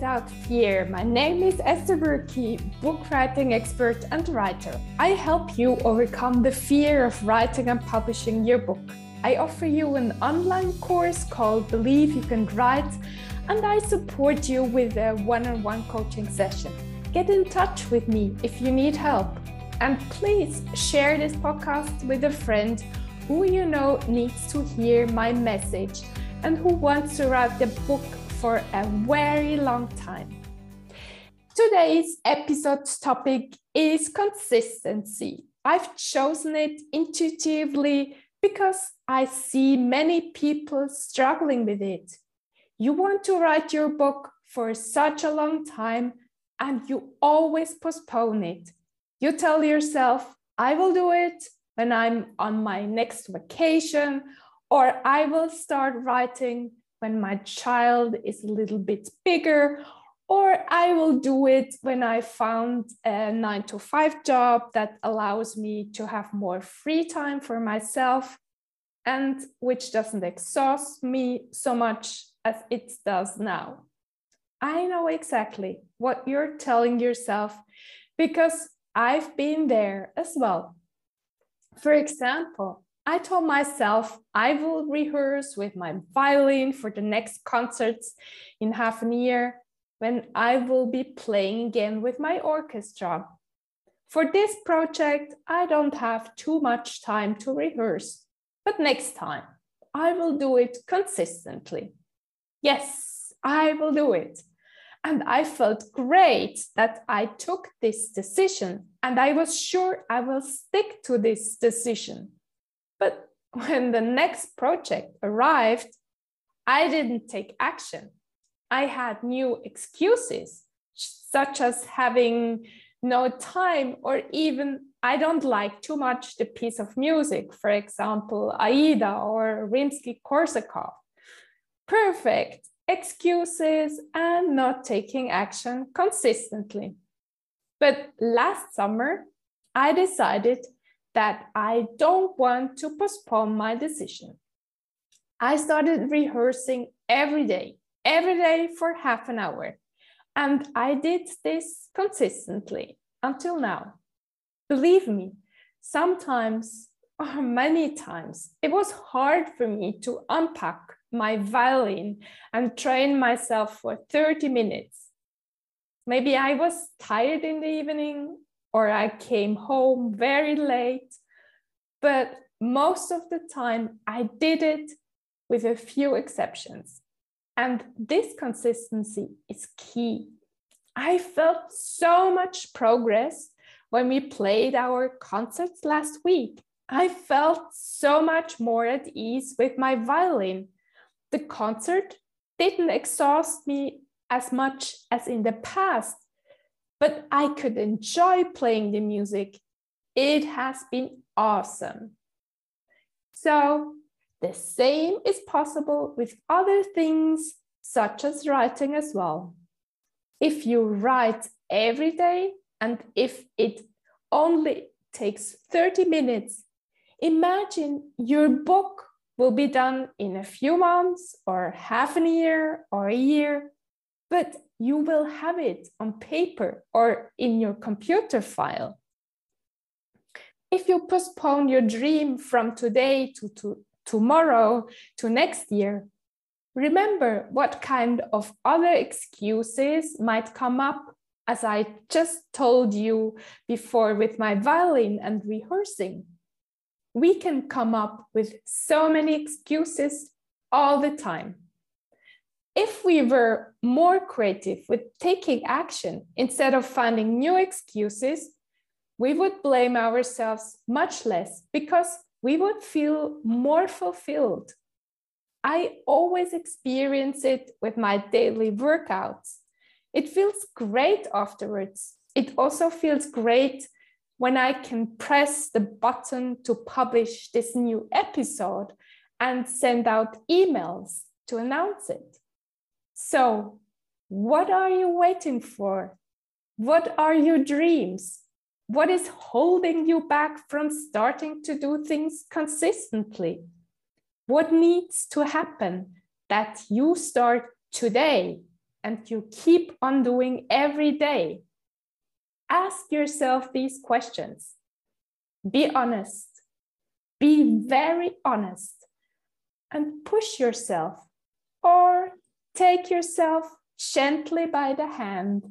Without Fear. My name is Esther Burki, book writing expert and writer. I help you overcome the fear of writing and publishing your book. I offer you an online course called Believe You Can Write, and I support you with a one on one coaching session. Get in touch with me if you need help. And please share this podcast with a friend who you know needs to hear my message and who wants to write the book for a very long time. Today's episode's topic is consistency. I've chosen it intuitively because I see many people struggling with it. You want to write your book for such a long time and you always postpone it. You tell yourself, I will do it when I'm on my next vacation, or I will start writing when my child is a little bit bigger, or I will do it when I found a nine to five job that allows me to have more free time for myself and which doesn't exhaust me so much as it does now. I know exactly what you're telling yourself because I've been there as well. For example, I told myself I will rehearse with my violin for the next concerts in half a year when I will be playing again with my orchestra. For this project, I don't have too much time to rehearse, but next time I will do it consistently. Yes, I will do it. And I felt great that I took this decision and I was sure I will stick to this decision. But when the next project arrived, I didn't take action. I had new excuses, such as having no time, or even I don't like too much the piece of music, for example, Aida or Rimsky Korsakov. Perfect excuses and not taking action consistently. But last summer, I decided that I don't want to postpone my decision. I started rehearsing every day, every day for half an hour. And I did this consistently until now. Believe me, sometimes or many times it was hard for me to unpack my violin and train myself for 30 minutes. Maybe I was tired in the evening or I came home very late, but most of the time I did it with a few exceptions. And this consistency is key. I felt so much progress when we played our concerts last week. I felt so much more at ease with my violin the concert didn't exhaust me as much as in the past, but I could enjoy playing the music. It has been awesome. So, the same is possible with other things, such as writing as well. If you write every day and if it only takes 30 minutes, imagine your book will be done in a few months or half a year or a year, but you will have it on paper or in your computer file. If you postpone your dream from today to, to tomorrow to next year, remember what kind of other excuses might come up as I just told you before with my violin and rehearsing we can come up with so many excuses all the time. If we were more creative with taking action instead of finding new excuses, we would blame ourselves much less because we would feel more fulfilled. I always experience it with my daily workouts. It feels great afterwards. It also feels great when I can press the button to publish this new episode and send out emails to announce it. So, what are you waiting for? What are your dreams? What is holding you back from starting to do things consistently? What needs to happen that you start today and you keep on doing every day? Ask yourself these questions. Be honest. Be very honest and push yourself take yourself gently by the hand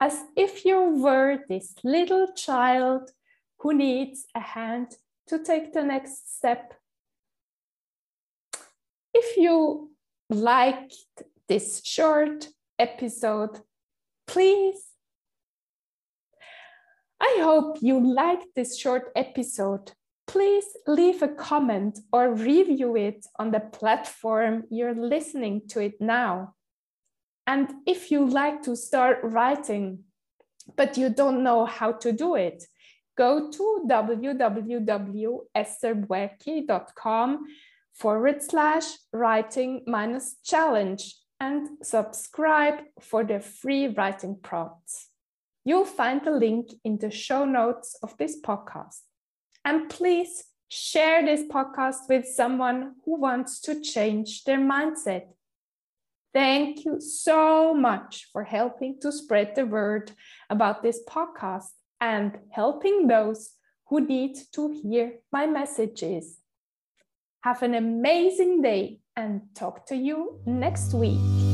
as if you were this little child who needs a hand to take the next step. If you liked this short episode, please. I hope you liked this short episode. Please leave a comment or review it on the platform you're listening to it now. And if you like to start writing, but you don't know how to do it, go to www.estherbuerki.com forward slash writing minus challenge and subscribe for the free writing prompts. You'll find the link in the show notes of this podcast. And please share this podcast with someone who wants to change their mindset. Thank you so much for helping to spread the word about this podcast and helping those who need to hear my messages. Have an amazing day and talk to you next week.